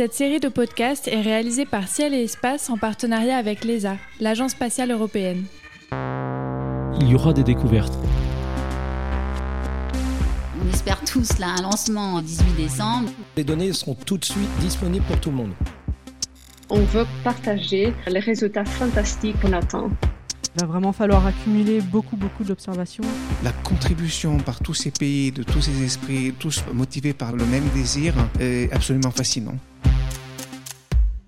Cette série de podcasts est réalisée par Ciel et Espace en partenariat avec l'ESA, l'Agence spatiale européenne. Il y aura des découvertes. On espère tous là un lancement en 18 décembre. Les données seront tout de suite disponibles pour tout le monde. On veut partager les résultats fantastiques qu'on attend. Il va vraiment falloir accumuler beaucoup, beaucoup d'observations. La contribution par tous ces pays, de tous ces esprits, tous motivés par le même désir, est absolument fascinant.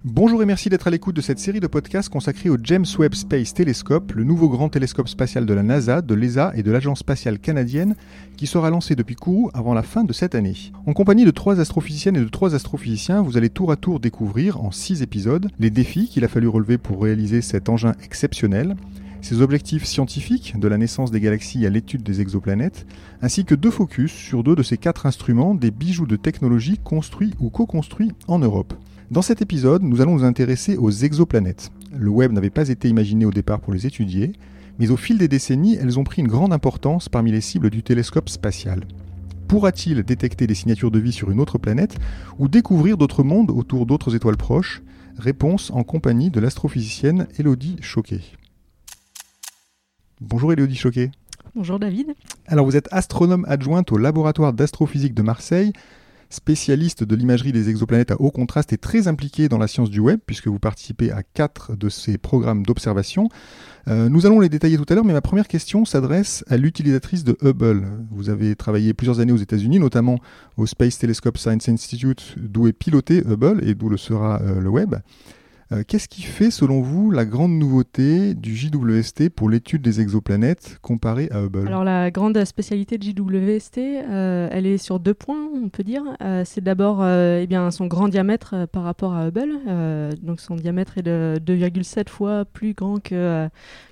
Bonjour et merci d'être à l'écoute de cette série de podcasts consacrée au James Webb Space Telescope, le nouveau grand télescope spatial de la NASA, de l'ESA et de l'Agence spatiale canadienne, qui sera lancé depuis Kourou avant la fin de cette année. En compagnie de trois astrophysiciennes et de trois astrophysiciens, vous allez tour à tour découvrir, en six épisodes, les défis qu'il a fallu relever pour réaliser cet engin exceptionnel, ses objectifs scientifiques, de la naissance des galaxies à l'étude des exoplanètes, ainsi que deux focus sur deux de ces quatre instruments, des bijoux de technologie construits ou co-construits en Europe. Dans cet épisode, nous allons nous intéresser aux exoplanètes. Le web n'avait pas été imaginé au départ pour les étudier, mais au fil des décennies, elles ont pris une grande importance parmi les cibles du télescope spatial. Pourra-t-il détecter des signatures de vie sur une autre planète ou découvrir d'autres mondes autour d'autres étoiles proches? Réponse en compagnie de l'astrophysicienne Elodie Choquet. Bonjour Elodie Choquet. Bonjour David. Alors vous êtes astronome adjointe au laboratoire d'astrophysique de Marseille spécialiste de l'imagerie des exoplanètes à haut contraste et très impliqué dans la science du web, puisque vous participez à quatre de ces programmes d'observation. Euh, nous allons les détailler tout à l'heure, mais ma première question s'adresse à l'utilisatrice de Hubble. Vous avez travaillé plusieurs années aux États-Unis, notamment au Space Telescope Science Institute, d'où est piloté Hubble et d'où le sera euh, le web. Euh, qu'est-ce qui fait, selon vous, la grande nouveauté du JWST pour l'étude des exoplanètes comparée à Hubble Alors la grande spécialité de JWST, euh, elle est sur deux points, on peut dire. Euh, c'est d'abord eh son grand diamètre par rapport à Hubble. donc son diamètre est de 2,7 fois plus grand que,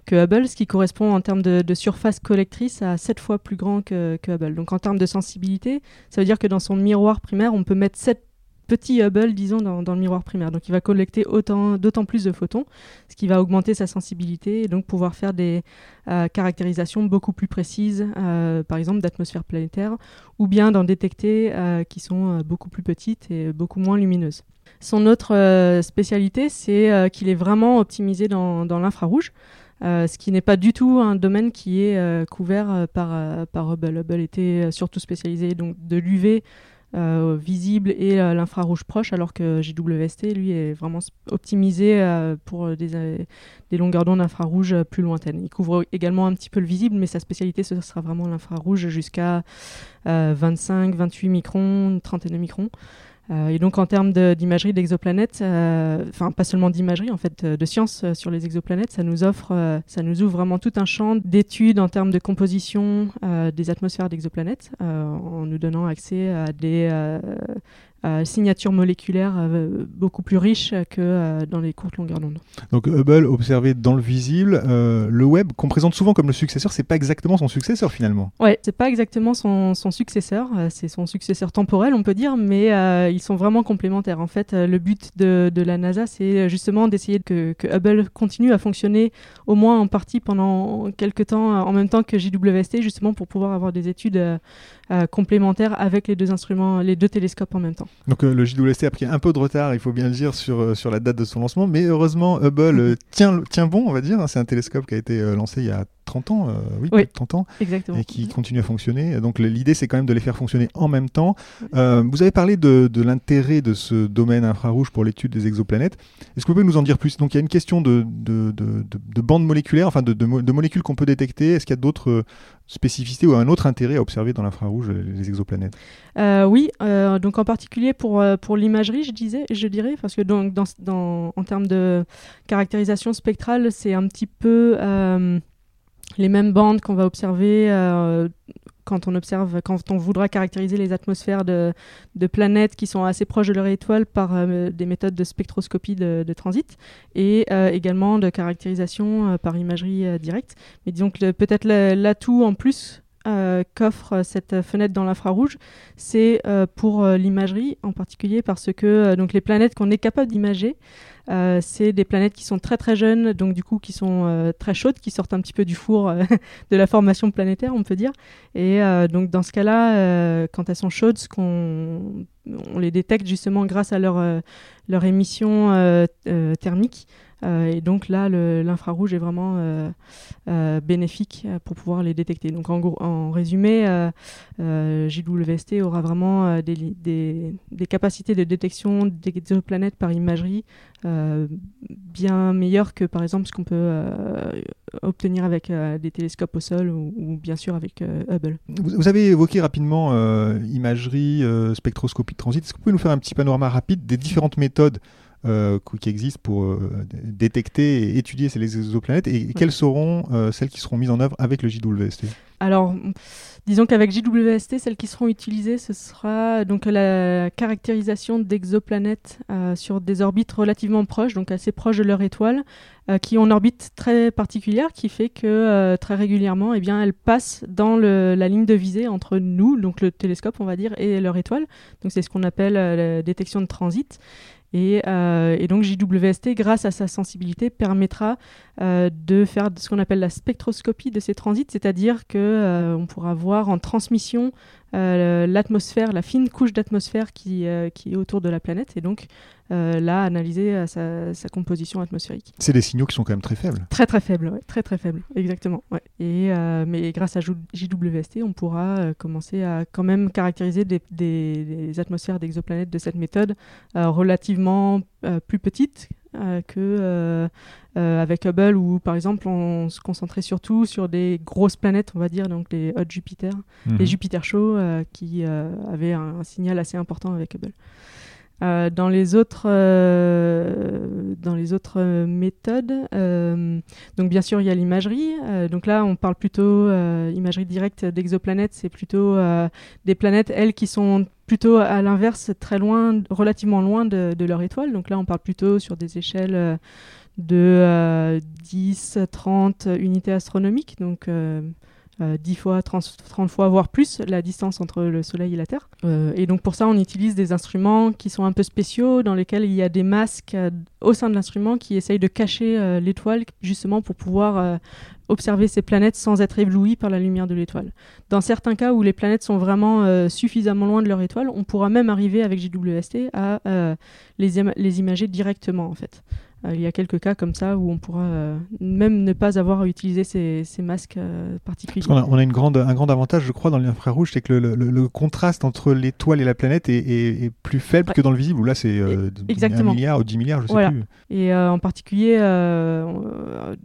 que Hubble, ce qui correspond en termes de, surface collectrice à 7 fois plus grand que, que Hubble. Donc en termes de sensibilité, ça veut dire que dans son miroir primaire, on peut mettre 7 petit Hubble, disons, dans, le miroir primaire. Donc il va collecter autant, d'autant plus de photons, ce qui va augmenter sa sensibilité et donc pouvoir faire des euh, caractérisations beaucoup plus précises, euh, par exemple d'atmosphère planétaire, ou bien d'en détecter euh, qui sont beaucoup plus petites et beaucoup moins lumineuses. Son autre spécialité, c'est qu'il est vraiment optimisé dans, l'infrarouge. ce qui n'est pas du tout un domaine qui est couvert par, par Hubble. Hubble était surtout spécialisé donc, de l'UV euh, visible et euh, l'infrarouge proche, alors que JWST, lui, est vraiment optimisé euh, pour des, longueurs d'onde infrarouge plus lointaines. Il couvre également un petit peu le visible, mais sa spécialité, ce sera vraiment l'infrarouge jusqu'à 25, 28 microns, une trentaine de microns. Euh, et donc en termes d'imagerie d'exoplanètes, euh, enfin pas seulement d'imagerie, en fait, de science euh, sur les exoplanètes, ça nous offre, ça nous ouvre vraiment tout un champ d'études en termes de composition des atmosphères d'exoplanètes, en nous donnant accès à des euh, signature moléculaire euh, beaucoup plus riche que euh, dans les courtes longueurs d'onde. Donc Hubble observé dans le visible, le web qu'on présente souvent comme le successeur, c'est pas exactement son successeur finalement. Ouais, c'est pas exactement son, son successeur, c'est son successeur temporel on peut dire, mais ils sont vraiment complémentaires. En fait, le but de, de la NASA, c'est justement d'essayer que, que, Hubble continue à fonctionner au moins en partie pendant quelques temps en même temps que JWST, justement pour pouvoir avoir des études complémentaires avec les deux instruments, les deux télescopes en même temps. Donc euh, le JWST a pris un peu de retard, il faut bien le dire, sur, euh, la date de son lancement, mais heureusement Hubble euh, tient, tient bon, on va dire. C'est un télescope qui a été lancé il y a 30 ans, oui, 30 ans, exactement. et qui continue à fonctionner. Donc l'idée, c'est quand même de les faire fonctionner en même temps. vous avez parlé de, de l'intérêt de ce domaine infrarouge pour l'étude des exoplanètes. Est-ce que vous pouvez nous en dire plus? Donc il y a une question de, de, de bandes moléculaires, enfin de, molécules qu'on peut détecter. Est-ce qu'il y a d'autres spécificités ou un autre intérêt à observer dans l'infrarouge les exoplanètes? Oui, donc en particulier pour, pour l'imagerie, je, disais, je dirais, parce que donc, dans, dans, en termes de caractérisation spectrale, c'est un petit peu les mêmes bandes qu'on va observer euh, quand on observe, quand on voudra caractériser les atmosphères de, planètes qui sont assez proches de leur étoile par euh, des méthodes de spectroscopie de, transit et euh, également de caractérisation par imagerie directe. Mais disons que peut-être l'atout en plus qu'offre cette fenêtre dans l'infrarouge, c'est pour l'imagerie en particulier parce que donc les planètes qu'on est capable d'imager, euh, c'est des planètes qui sont très très jeunes, donc du coup qui sont euh, très chaudes, qui sortent un petit peu du four euh, de la formation planétaire, on peut dire. Et donc dans ce cas-là, quand elles sont chaudes, qu'on on les détecte justement grâce à leur, leur émission thermique. Euh, et donc là, l'infrarouge est vraiment euh, euh, bénéfique pour pouvoir les détecter. Donc en, en résumé, JWST aura vraiment des, des, des, capacités de détection d'exoplanètes par imagerie bien meilleures que par exemple ce qu'on peut obtenir avec des télescopes au sol ou, bien sûr avec Hubble. Vous, avez évoqué rapidement imagerie, spectroscopie de transit. Est-ce que vous pouvez nous faire un petit panorama rapide des différentes méthodes qui existent pour euh, détecter et étudier ces exoplanètes. Et quelles seront euh, celles qui seront mises en œuvre avec le JWST Alors, disons qu'avec JWST, celles qui seront utilisées, ce sera donc la caractérisation d'exoplanètes sur des orbites relativement proches, donc assez proches de leur étoile, qui ont une orbite très particulière qui fait que très régulièrement, eh bien, elles passent dans la ligne de visée entre nous, donc le télescope, on va dire, et leur étoile. Donc c'est ce qu'on appelle la détection de transit. Euh, et, donc JWST, grâce à sa sensibilité, permettra euh, de faire ce qu'on appelle la spectroscopie de ces transits, c'est-à-dire euh, pourra voir en transmission l'atmosphère, la fine couche d'atmosphère qui, qui, est autour de la planète, et donc euh, là, analyser euh, sa, composition atmosphérique. C'est des signaux qui sont quand même très faibles. Très très faibles, très très faibles, exactement. Et, euh, mais grâce à JWST, on pourra commencer à quand même caractériser des, atmosphères d'exoplanètes de cette méthode relativement plus petites que avec Hubble où par exemple on se concentrait surtout sur des grosses planètes on va dire donc les Hot Jupiter les mhm. Jupiter chauds qui avaient un, signal assez important avec Hubble euh, dans les autres, euh, dans les autres euh, méthodes, donc bien sûr il y a l'imagerie. donc là on parle plutôt imagerie directe d'exoplanètes, c'est plutôt des planètes elles qui sont plutôt à l'inverse très loin, relativement loin de, de, leur étoile. Donc là on parle plutôt sur des échelles de 10, 30 unités astronomiques. Donc 10 euh, fois, 30, fois, voire plus la distance entre le Soleil et la Terre. Euh, et donc pour ça, on utilise des instruments qui sont un peu spéciaux, dans lesquels il y a des masques au sein de l'instrument qui essayent de cacher l'étoile, justement pour pouvoir observer ces planètes sans être ébloui par la lumière de l'étoile. Dans certains cas où les planètes sont vraiment suffisamment loin de leur étoile, on pourra même arriver avec JWST à les, les imager directement en fait. Euh, il y a quelques cas comme ça où on pourra euh, même ne pas avoir à utiliser ces, masques euh, particuliers. on a, une grande, un grand avantage, je crois, dans l'infrarouge, c'est que le, contraste entre l'étoile et la planète est, plus faible que dans le visible, où là c'est un milliard ou 10 milliards, je sais Et en particulier, à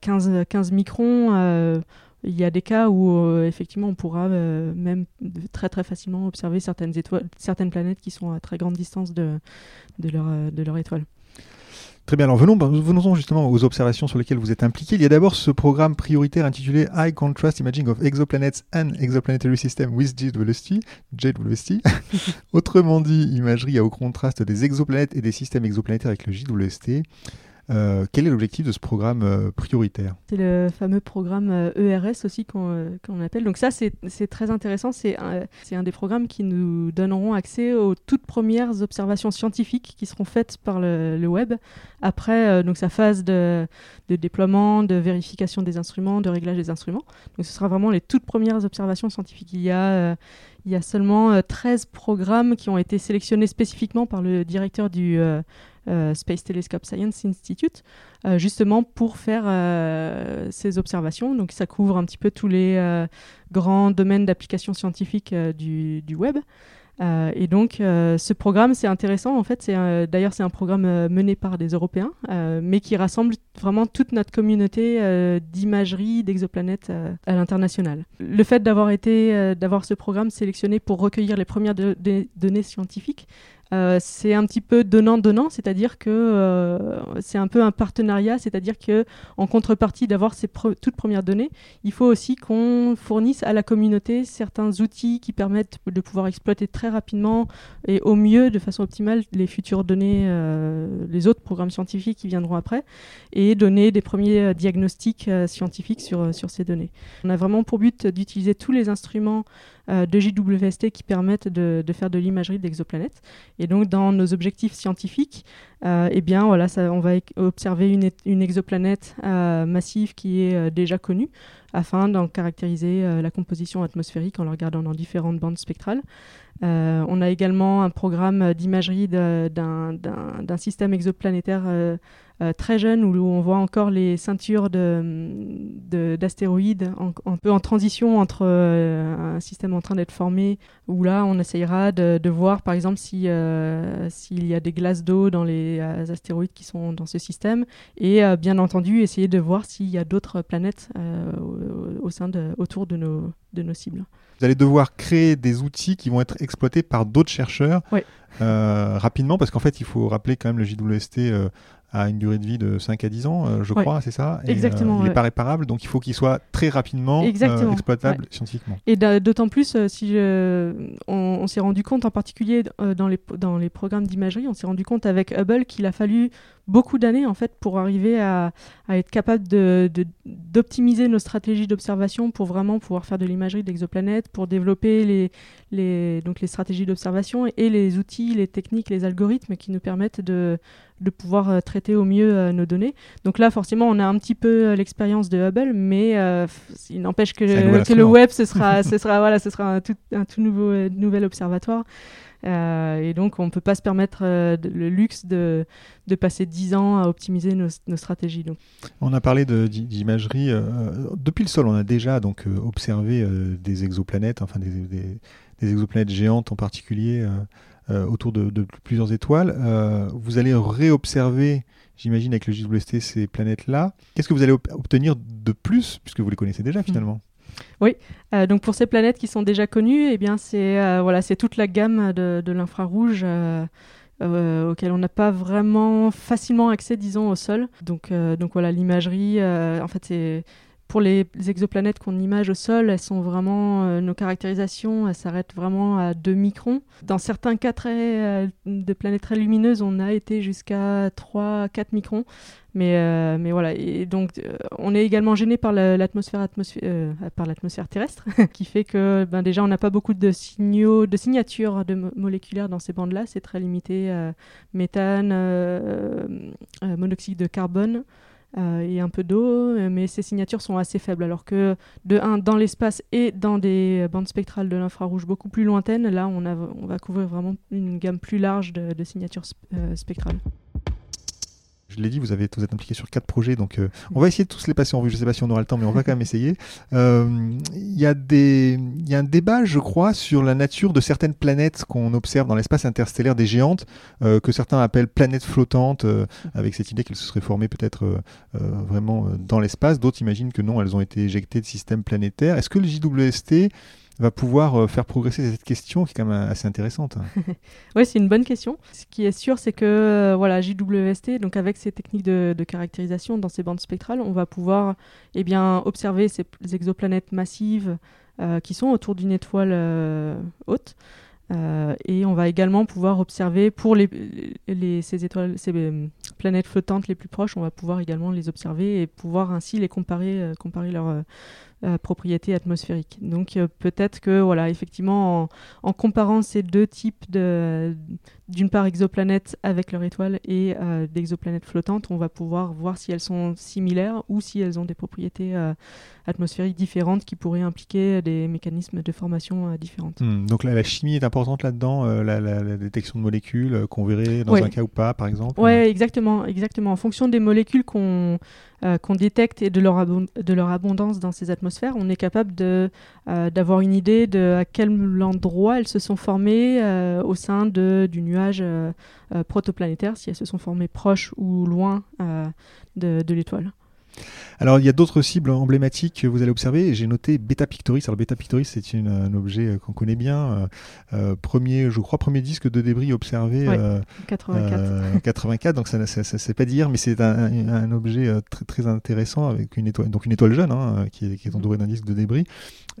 15, 15 microns, il y a des cas où effectivement on pourra même très très facilement observer certaines, étoiles, certaines planètes qui sont à très grande distance de leur étoile. Très bien, alors venons, bah, venons justement aux observations sur lesquelles vous êtes impliqué. Il y a d'abord ce programme prioritaire intitulé High Contrast Imaging of Exoplanets and Exoplanetary System with JWST. JWST. Autrement dit, imagerie à haut contraste des exoplanètes et des systèmes exoplanétaires avec le JWST. Euh, quel est l'objectif de ce programme euh, prioritaire? C'est le fameux programme ERS euh, e aussi qu'on appelle. Donc ça, c'est très intéressant. C'est un, des programmes qui nous donneront accès aux toutes premières observations scientifiques qui seront faites par le, web après donc sa phase de, déploiement, de vérification des instruments, de réglage des instruments. Donc ce sera vraiment les toutes premières observations scientifiques. Il y a seulement 13 programmes qui ont été sélectionnés spécifiquement par le directeur du, Space Telescope Science Institute, euh, justement pour faire euh, ces observations. Donc ça couvre un petit peu tous les grands domaines d'application scientifique du, web. et donc, ce programme, c'est intéressant. En fait, d'ailleurs c'est un programme mené par des Européens, mais qui rassemble vraiment toute notre communauté d'imagerie d'exoplanètes à l'international. Le fait d'avoir été, d'avoir ce programme sélectionné pour recueillir les premières données scientifiques euh, c'est un petit peu donnant-donnant, c'est-à-dire que euh, c'est un peu un partenariat, c'est-à-dire que en contrepartie d'avoir ces toutes premières données, il faut aussi qu'on fournisse à la communauté certains outils qui permettent de pouvoir exploiter très rapidement et au mieux, de façon optimale, les futures données, euh, les autres programmes scientifiques qui viendront après, et donner des premiers diagnostics scientifiques sur, sur ces données. On a vraiment pour but d'utiliser tous les instruments euh, de JWST qui permettent de, faire de l'imagerie d'exoplanètes. Et donc, dans nos objectifs scientifiques, euh, eh bien, voilà, ça, on va observer une, exoplanète euh, massive qui est déjà connue afin d'en caractériser la composition atmosphérique en la regardant dans différentes bandes spectrales. on a également un programme d'imagerie d'un système exoplanétaire euh, très jeune où on voit encore les ceintures d'astéroïdes un peu en transition entre euh, un système en train d'être formé où là on essayera de, voir par exemple euh, s'il y a des glaces d'eau dans les astéroïdes qui sont dans ce système et bien entendu essayer de voir s'il y a d'autres planètes au, sein de, autour de nos, de nos cibles. Vous allez devoir créer des outils qui vont être exploités par d'autres chercheurs rapidement parce qu'en fait il faut rappeler quand même le JWST à une durée de vie de 5 à 10 ans, euh, je crois, c'est ça? Et, Exactement. il n'est pas réparable, donc il faut qu'il soit très rapidement euh, exploitable scientifiquement. Et d'autant plus, euh, si on, s'est rendu compte, en particulier dans, les, dans les programmes d'imagerie, on s'est rendu compte avec Hubble qu'il a fallu beaucoup d'années en fait pour arriver à, à être capable d'optimiser de, nos stratégies d'observation pour vraiment pouvoir faire de l'imagerie d'exoplanètes, pour développer les, les, donc les stratégies d'observation et les outils, les techniques, les algorithmes qui nous permettent de, de pouvoir euh, traiter au mieux euh, nos données. Donc là, forcément, on a un petit peu euh, l'expérience de Hubble, mais il n'empêche que, que le web, ce sera, ce sera, voilà, ce sera un tout, un tout nouveau, nouvel observatoire. Et donc, on ne peut pas se permettre le luxe de, de passer 10 ans à optimiser nos, nos stratégies. Donc. On a parlé d'imagerie. depuis le sol, on a déjà donc, observé des exoplanètes, enfin des, des, des, exoplanètes géantes en particulier. Euh, autour de, plusieurs étoiles. Euh, vous allez réobserver, j'imagine, avec le JWST ces planètes-là. Qu'est-ce que vous allez obtenir de plus, puisque vous les connaissez déjà finalement? Oui, euh, donc pour ces planètes qui sont déjà connues, eh bien c'est voilà, c'est toute la gamme de, l'infrarouge auquel on n'a pas vraiment facilement accès, disons, au sol. Donc, donc voilà, l'imagerie, en fait, c'est pour les exoplanètes qu'on image au sol, elles sont vraiment, euh, nos caractérisations, elles s'arrêtent vraiment à 2 microns. Dans certains cas très, euh, de planètes très lumineuses, on a été jusqu'à 3-4 microns. Mais, euh, mais voilà, et donc on est également gêné par l'atmosphère par l'atmosphère terrestre, qui fait que ben, déjà on n'a pas beaucoup de signaux, de signatures de moléculaires dans ces bandes-là, c'est très limité, méthane, monoxyde de carbone. Euh, et un peu d'eau, euh, mais ces signatures sont assez faibles. Alors que, de un, dans l'espace et dans des bandes spectrales de l'infrarouge beaucoup plus lointaines, là, on va couvrir vraiment une gamme plus large de, signatures euh, spectrales. Je l'ai dit, vous, avez, vous êtes impliqué sur quatre projets, donc euh, on va essayer de tous les passer en vue. Je ne sais pas si on aura le temps, mais on va quand même essayer. Euh, il y, a y a un débat, je crois, sur la nature de certaines planètes qu'on observe dans l'espace interstellaire des géantes, euh, que certains appellent planètes flottantes, avec cette idée qu'elles se seraient formées peut-être vraiment dans l'espace. D'autres imaginent que non, elles ont été éjectées de systèmes planétaires. Est-ce que le JWST va pouvoir euh, faire progresser cette question qui est quand même assez intéressante. oui, c'est une bonne question. Ce qui est sûr, c'est que euh, voilà, JWST, donc avec ces techniques de, caractérisation dans ces bandes spectrales, on va pouvoir eh bien, observer ces exoplanètes massives euh, qui sont autour d'une étoile haute. et on va également pouvoir observer pour les, ces étoiles, ces planètes flottantes les plus proches, on va pouvoir également les observer et pouvoir ainsi les comparer, comparer leur, euh, propriétés atmosphériques. Donc euh, peut-être que voilà, effectivement, en, comparant ces deux types de, d'une part exoplanètes avec leur étoile et euh, d'exoplanètes flottantes, on va pouvoir voir si elles sont similaires ou si elles ont des propriétés atmosphériques différentes qui pourraient impliquer des mécanismes de formation différentes. Hmm, donc la chimie est importante là-dedans, la, détection de molécules qu'on verrait dans un cas ou pas, par exemple. Oui, exactement, exactement. En fonction des molécules qu'on euh, qu'on détecte et de leur, abondance dans ces atmosphères, on est capable euh, d'avoir une idée de à quel endroit elles se sont formées euh, au sein du nuage protoplanétaire, si elles se sont formées proches ou loin de l'étoile. Alors, il y a d'autres cibles emblématiques que vous allez observer. J'ai noté Beta Pictoris. Alors, Beta Pictoris, c'est un objet qu'on connaît bien. Euh, euh, premier, je crois, premier disque de débris observé. Ouais, euh, 84. euh, 84, donc ça, ça, ça- c'est pas dire, mais c'est un, un- un objet euh, très, très intéressant avec une étoile, donc une étoile jeune hein, qui, est, qui est entourée d'un disque de débris,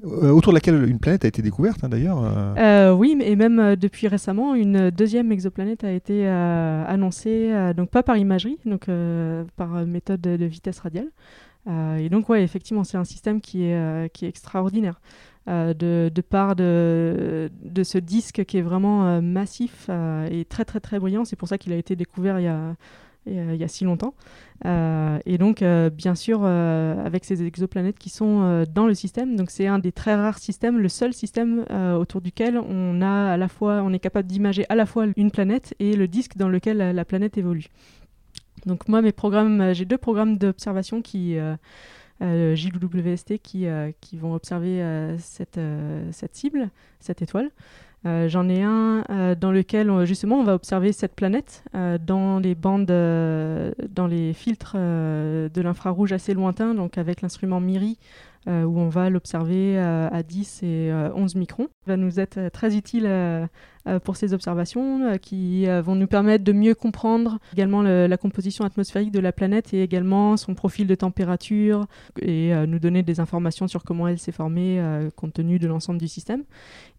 euh, autour de laquelle une planète a été découverte hein, d'ailleurs. euh. Euh, oui, et même euh, depuis récemment, une deuxième exoplanète a été euh, annoncée, euh, donc pas par imagerie, donc euh, par euh, méthode de, de vitesse radiale. Euh, et donc, ouais, effectivement, c'est un système qui est, euh, qui est extraordinaire. euh, de, de part de, de ce disque qui est vraiment massif et très très très brillant. C'est pour ça qu'il a été découvert il y a, il y a, si longtemps. Et donc, bien sûr, avec ces exoplanètes qui sont dans le système, donc c'est un des très rares systèmes, le seul système autour duquel on a à la fois, on est capable d'imager à la fois une planète et le disque dans lequel la planète évolue. Donc moi, mes programmes, euh, j'ai deux programmes d'observation qui euh, euh, JWST qui, euh, qui vont observer cette, cette cible, cette étoile. J'en ai un dans lequel on- justement on va observer cette planète dans les bandes, dans les filtres de l'infrarouge assez lointain, donc avec l'instrument MIRI euh, où on va l'observer euh, à 10 et euh, 11 microns. Il va nous être euh, très utile euh, euh, pour ces observations euh, qui euh, vont nous permettre de mieux comprendre également le- la composition atmosphérique de la planète et également son profil de température et euh, nous donner des informations sur comment elle s'est formée euh, compte tenu de l'ensemble du système.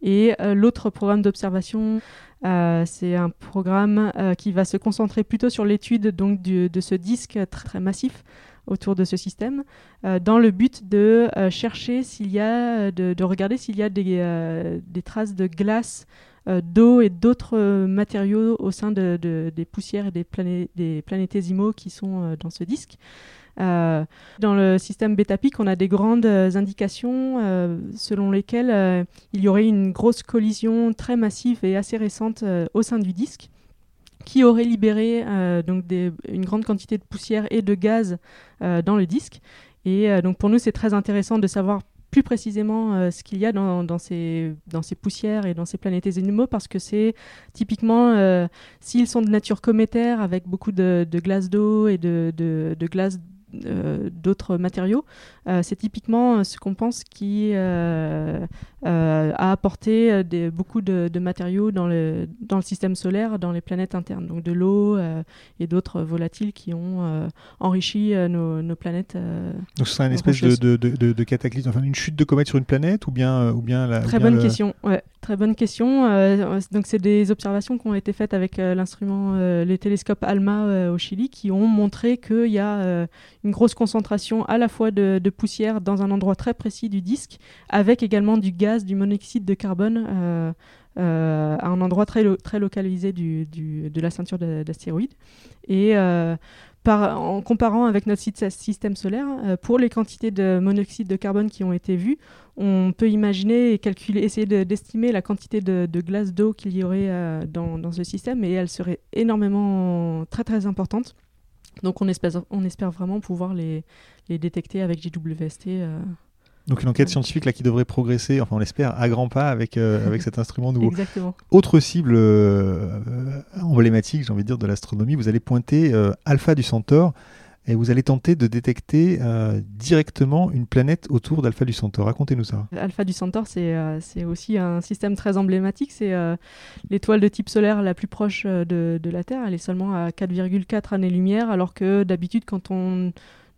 Et euh, l'autre programme d'observation, euh, c'est un programme euh, qui va se concentrer plutôt sur l'étude donc de ce disque très massif autour de ce système, euh, dans le but de euh, chercher s'il y a, de, de regarder s'il y a des, euh, traces de glace, euh, d'eau et d'autres euh, matériaux au sein de, de- des poussières et des, plané- des planétésimaux qui sont euh, dans ce disque. Euh, dans le système Betapic, on a des grandes euh, indications euh, selon lesquelles euh, il y aurait une grosse collision très massive et assez récente euh, au sein du disque qui aurait libéré euh, donc une grande quantité de poussière et de gaz euh, dans le disque. Et euh, donc pour nous, c'est très intéressant de savoir plus précisément ce qu'il y a dans, ces, dans ces poussières et dans ces planétésimaux parce que c'est typiquement, s'ils sont de nature cométaire avec beaucoup de, glace d'eau et de, de, glace d'autres matériaux, euh, c'est typiquement euh, ce qu'on pense qui euh, euh, a apporté euh, des- beaucoup de, de matériaux dans le, dans le système solaire, dans les planètes internes, donc de l'eau euh, et d'autres volatiles qui ont euh, enrichi euh, nos, nos planètes. euh, Donc ce serait une espèce de, de, cataclysme, enfin une chute de comète sur une planète ou bien, euh, ou bien la. Très bien bonne le- question. Ouais, très bonne question. Euh, donc c'est des observations qui ont été faites avec euh, l'instrument, euh, les télescopes ALMA euh, au Chili, qui ont montré qu'il y a euh, une grosse concentration à la fois de, poussière dans un endroit très précis du disque, avec également du gaz, du monoxyde de carbone. euh, euh, à un endroit très, très localisé du, de la ceinture d'a- d'astéroïdes. Et euh, en comparant avec notre syst- système solaire, pour les quantités de monoxyde de carbone qui ont été vues, on peut imaginer et calculer, essayer de- d'estimer la quantité de, glace d'eau qu'il y aurait dans, dans ce système et elle serait énormément très très importante. Donc on espère, on espère vraiment pouvoir les, les détecter avec JWST. euh, Donc une enquête scientifique là qui devrait progresser, enfin on l'espère, à grands pas avec, euh, avec cet instrument nouveau. exactement. Autre cible euh, emblématique, j'ai envie de dire, de l'astronomie, vous allez pointer Alpha du Centaure et vous allez tenter de détecter euh, directement une planète autour d'Alpha du Centaure. Racontez-nous ça. Alpha du Centaure, c'est euh, aussi un système très emblématique. C'est euh, l'étoile de type solaire la plus proche euh, de, de la Terre. Elle est seulement à 4,4 années-lumière, alors que d'habitude, quand on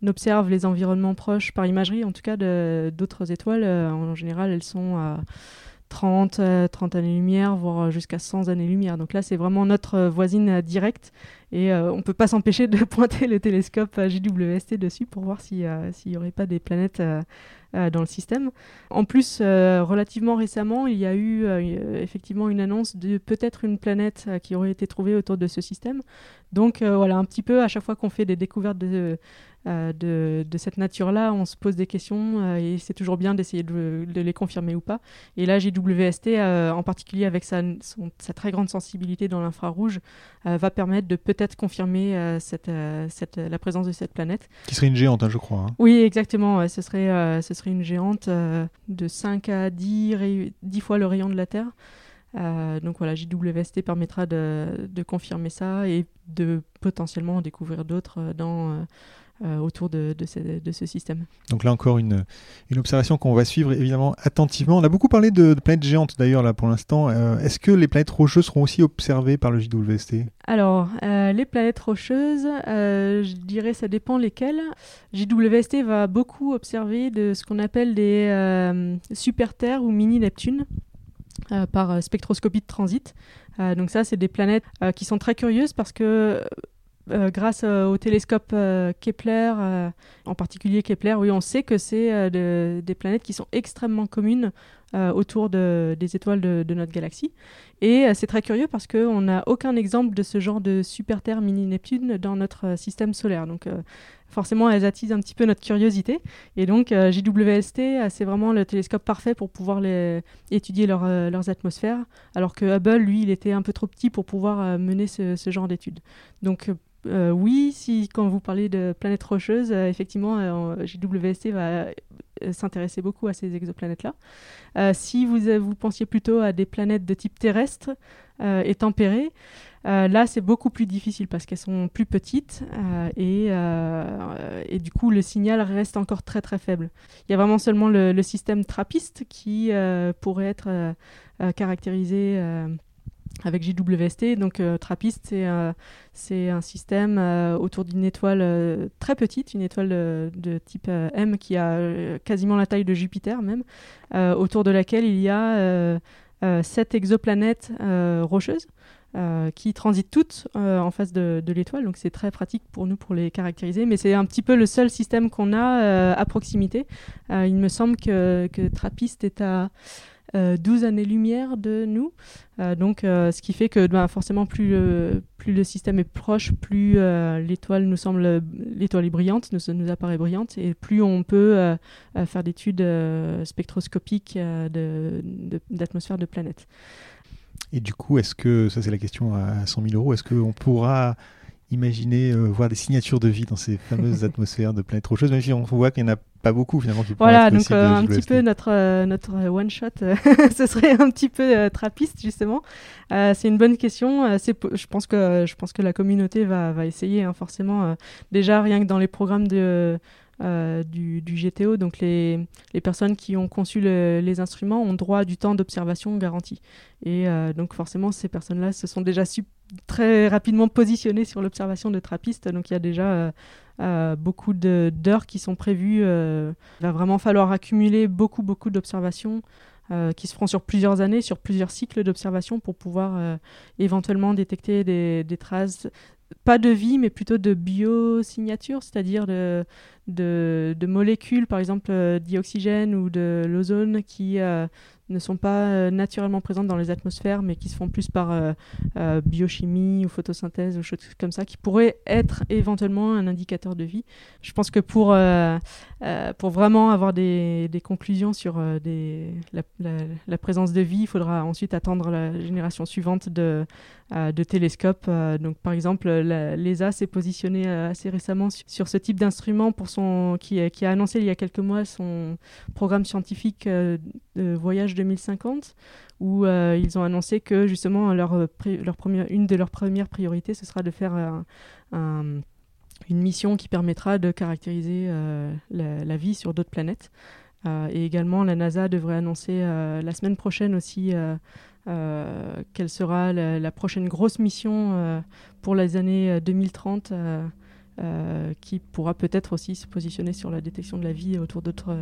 observe les environnements proches par imagerie, en tout cas d'autres étoiles, en général, elles sont à 30, euh, 30 années-lumière, voire jusqu'à 100 années-lumière. Donc là, c'est vraiment notre voisine directe. Et euh, on ne peut pas s'empêcher de pointer le télescope JWST dessus pour voir euh, s'il n'y aurait pas des planètes euh, dans le système. En plus, relativement récemment, il y a eu effectivement une annonce de peut-être une planète qui aurait été trouvée autour de ce système. Donc voilà, un petit peu à chaque fois qu'on fait des découvertes de, cette nature-là, on se pose des questions et c'est toujours bien d'essayer de, les confirmer ou pas. Et là, JWST, en particulier avec sa, très grande sensibilité dans l'infrarouge, va permettre de peut-être confirmer euh, cette, euh, cette- la présence de cette planète. Qui serait une géante, hein, je crois. hein. Oui, exactement. ouais, ce, serait, euh, ce serait une géante euh, de 5 à 10, ray- 10 fois le rayon de la Terre. Euh, donc voilà, JWST permettra de, de confirmer ça et de potentiellement en découvrir d'autres euh, dans, euh, autour de, de, ce, de, ce, système. Donc là encore une, une observation qu'on va suivre évidemment attentivement. On a beaucoup parlé de, de planètes géantes d'ailleurs là pour l'instant. Est-ce que les planètes rocheuses seront aussi observées par le JWST Alors les planètes rocheuses, je dirais ça dépend lesquelles. JWST va beaucoup observer de ce qu'on appelle des super terres ou mini Neptune. Euh, par euh, spectroscopie de transit. Euh, donc ça, c'est des planètes qui sont très curieuses parce que grâce au télescope Kepler, en particulier Kepler, oui, on sait que c'est des planètes qui sont extrêmement communes autour de, des étoiles de, notre galaxie. Et c'est très curieux parce qu'on n'a aucun exemple de ce genre de super Terre mini Neptune dans notre système solaire. Forcément, elles attisent un petit peu notre curiosité. Et donc, euh, JWST, euh, c'est vraiment le télescope parfait pour pouvoir étudier euh, leurs atmosphères, alors que Hubble, lui, il était un peu trop petit pour pouvoir mener ce, genre d'études. Donc, oui, si quand vous parlez de planètes rocheuses, effectivement, JWST va s'intéresser beaucoup à ces exoplanètes-là. si vous, vous pensiez plutôt à des planètes de type terrestre et tempérées, euh, là, c'est beaucoup plus difficile parce qu'elles sont plus petites euh, euh, et, du coup, le signal reste encore très très faible. Il y a vraiment seulement le, système trappiste qui pourrait être caractérisé avec JWST. Donc, trappiste, c'est un système autour d'une étoile très petite, une étoile de, type M qui a quasiment la taille de Jupiter même, autour de laquelle il y a sept exoplanètes rocheuses. Euh, qui transitent toutes euh, en face de, l'étoile, donc c'est très pratique pour nous pour les caractériser, mais c'est un petit peu le seul système qu'on a euh, à proximité. il me semble que, que TRAPPIST est à 12 années-lumière de nous, donc ce qui fait que ben, forcément plus plus le système est proche, plus l'étoile nous semble, l'étoile est brillante, nous, nous apparaît brillante, et plus on peut faire d'études spectroscopiques d'atmosphère de, de planètes. Et du coup, est-ce que, ça c'est la question à 100 000 euros, est-ce qu'on pourra imaginer euh, voir des signatures de vie dans ces fameuses atmosphères de planètes rocheuses, même si on voit qu'il n'y en a pas beaucoup finalement. voilà, donc euh, un petit peu notre, euh, notre one shot, ce serait un petit peu trappiste justement. c'est une bonne question. c'est, je pense que je pense que la communauté va, va essayer hein, forcément. déjà rien que dans les programmes de euh, du, GTO. Donc les, les, personnes qui ont conçu les instruments ont droit du temps d'observation garanti. Et euh, donc forcément, ces personnes-là se sont déjà très rapidement positionnées sur l'observation de trappistes. Donc il y a déjà euh, beaucoup d'heures qui sont prévues. il va vraiment falloir accumuler beaucoup, beaucoup d'observations. qui se feront sur plusieurs années, sur plusieurs cycles d'observation pour pouvoir éventuellement détecter des, traces pas de vie, mais plutôt de biosignature, c'est-à-dire de, molécules, par exemple euh, dioxygène ou de l'ozone, qui euh, ne sont pas euh, naturellement présentes dans les atmosphères, mais qui se font plus par euh, euh, biochimie ou photosynthèse ou choses comme ça, qui pourraient être éventuellement un indicateur de vie. Je pense que pour, pour vraiment avoir des, des conclusions sur la, présence de vie, il faudra ensuite attendre la génération suivante de, de télescopes. donc, par exemple, l'ESA s'est positionnée assez récemment sur, ce type d'instrument pour son qui, a annoncé il y a quelques mois son programme scientifique voyage 2050, où euh, ils ont annoncé que justement leur, euh, leur première, une de leurs premières priorités, ce sera de faire une mission qui permettra de caractériser euh, la, vie sur d'autres planètes. et également, la NASA devrait annoncer la semaine prochaine aussi quelle sera la, prochaine grosse mission pour les années 2030. qui pourra peut-être aussi se positionner sur la détection de la vie autour d'autres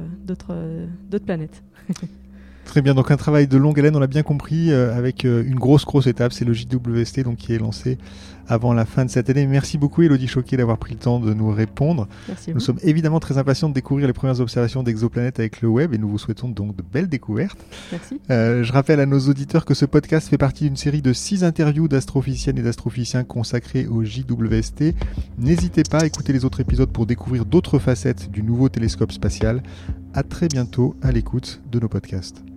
planètes. Très bien, donc un travail de longue haleine, on l'a bien compris, euh, avec euh, une grosse grosse étape, c'est le JWST donc, qui est lancé avant la fin de cette année. Merci beaucoup Elodie Choquet d'avoir pris le temps de nous répondre. Merci nous sommes évidemment très impatients de découvrir les premières observations d'exoplanètes avec le web et nous vous souhaitons donc de belles découvertes. Merci. Euh, je rappelle à nos auditeurs que ce podcast fait partie d'une série de six interviews d'astrophysiciennes et d'astrophysiciens consacrés au JWST. N'hésitez pas à écouter les autres épisodes pour découvrir d'autres facettes du nouveau télescope spatial. À très bientôt à l'écoute de nos podcasts.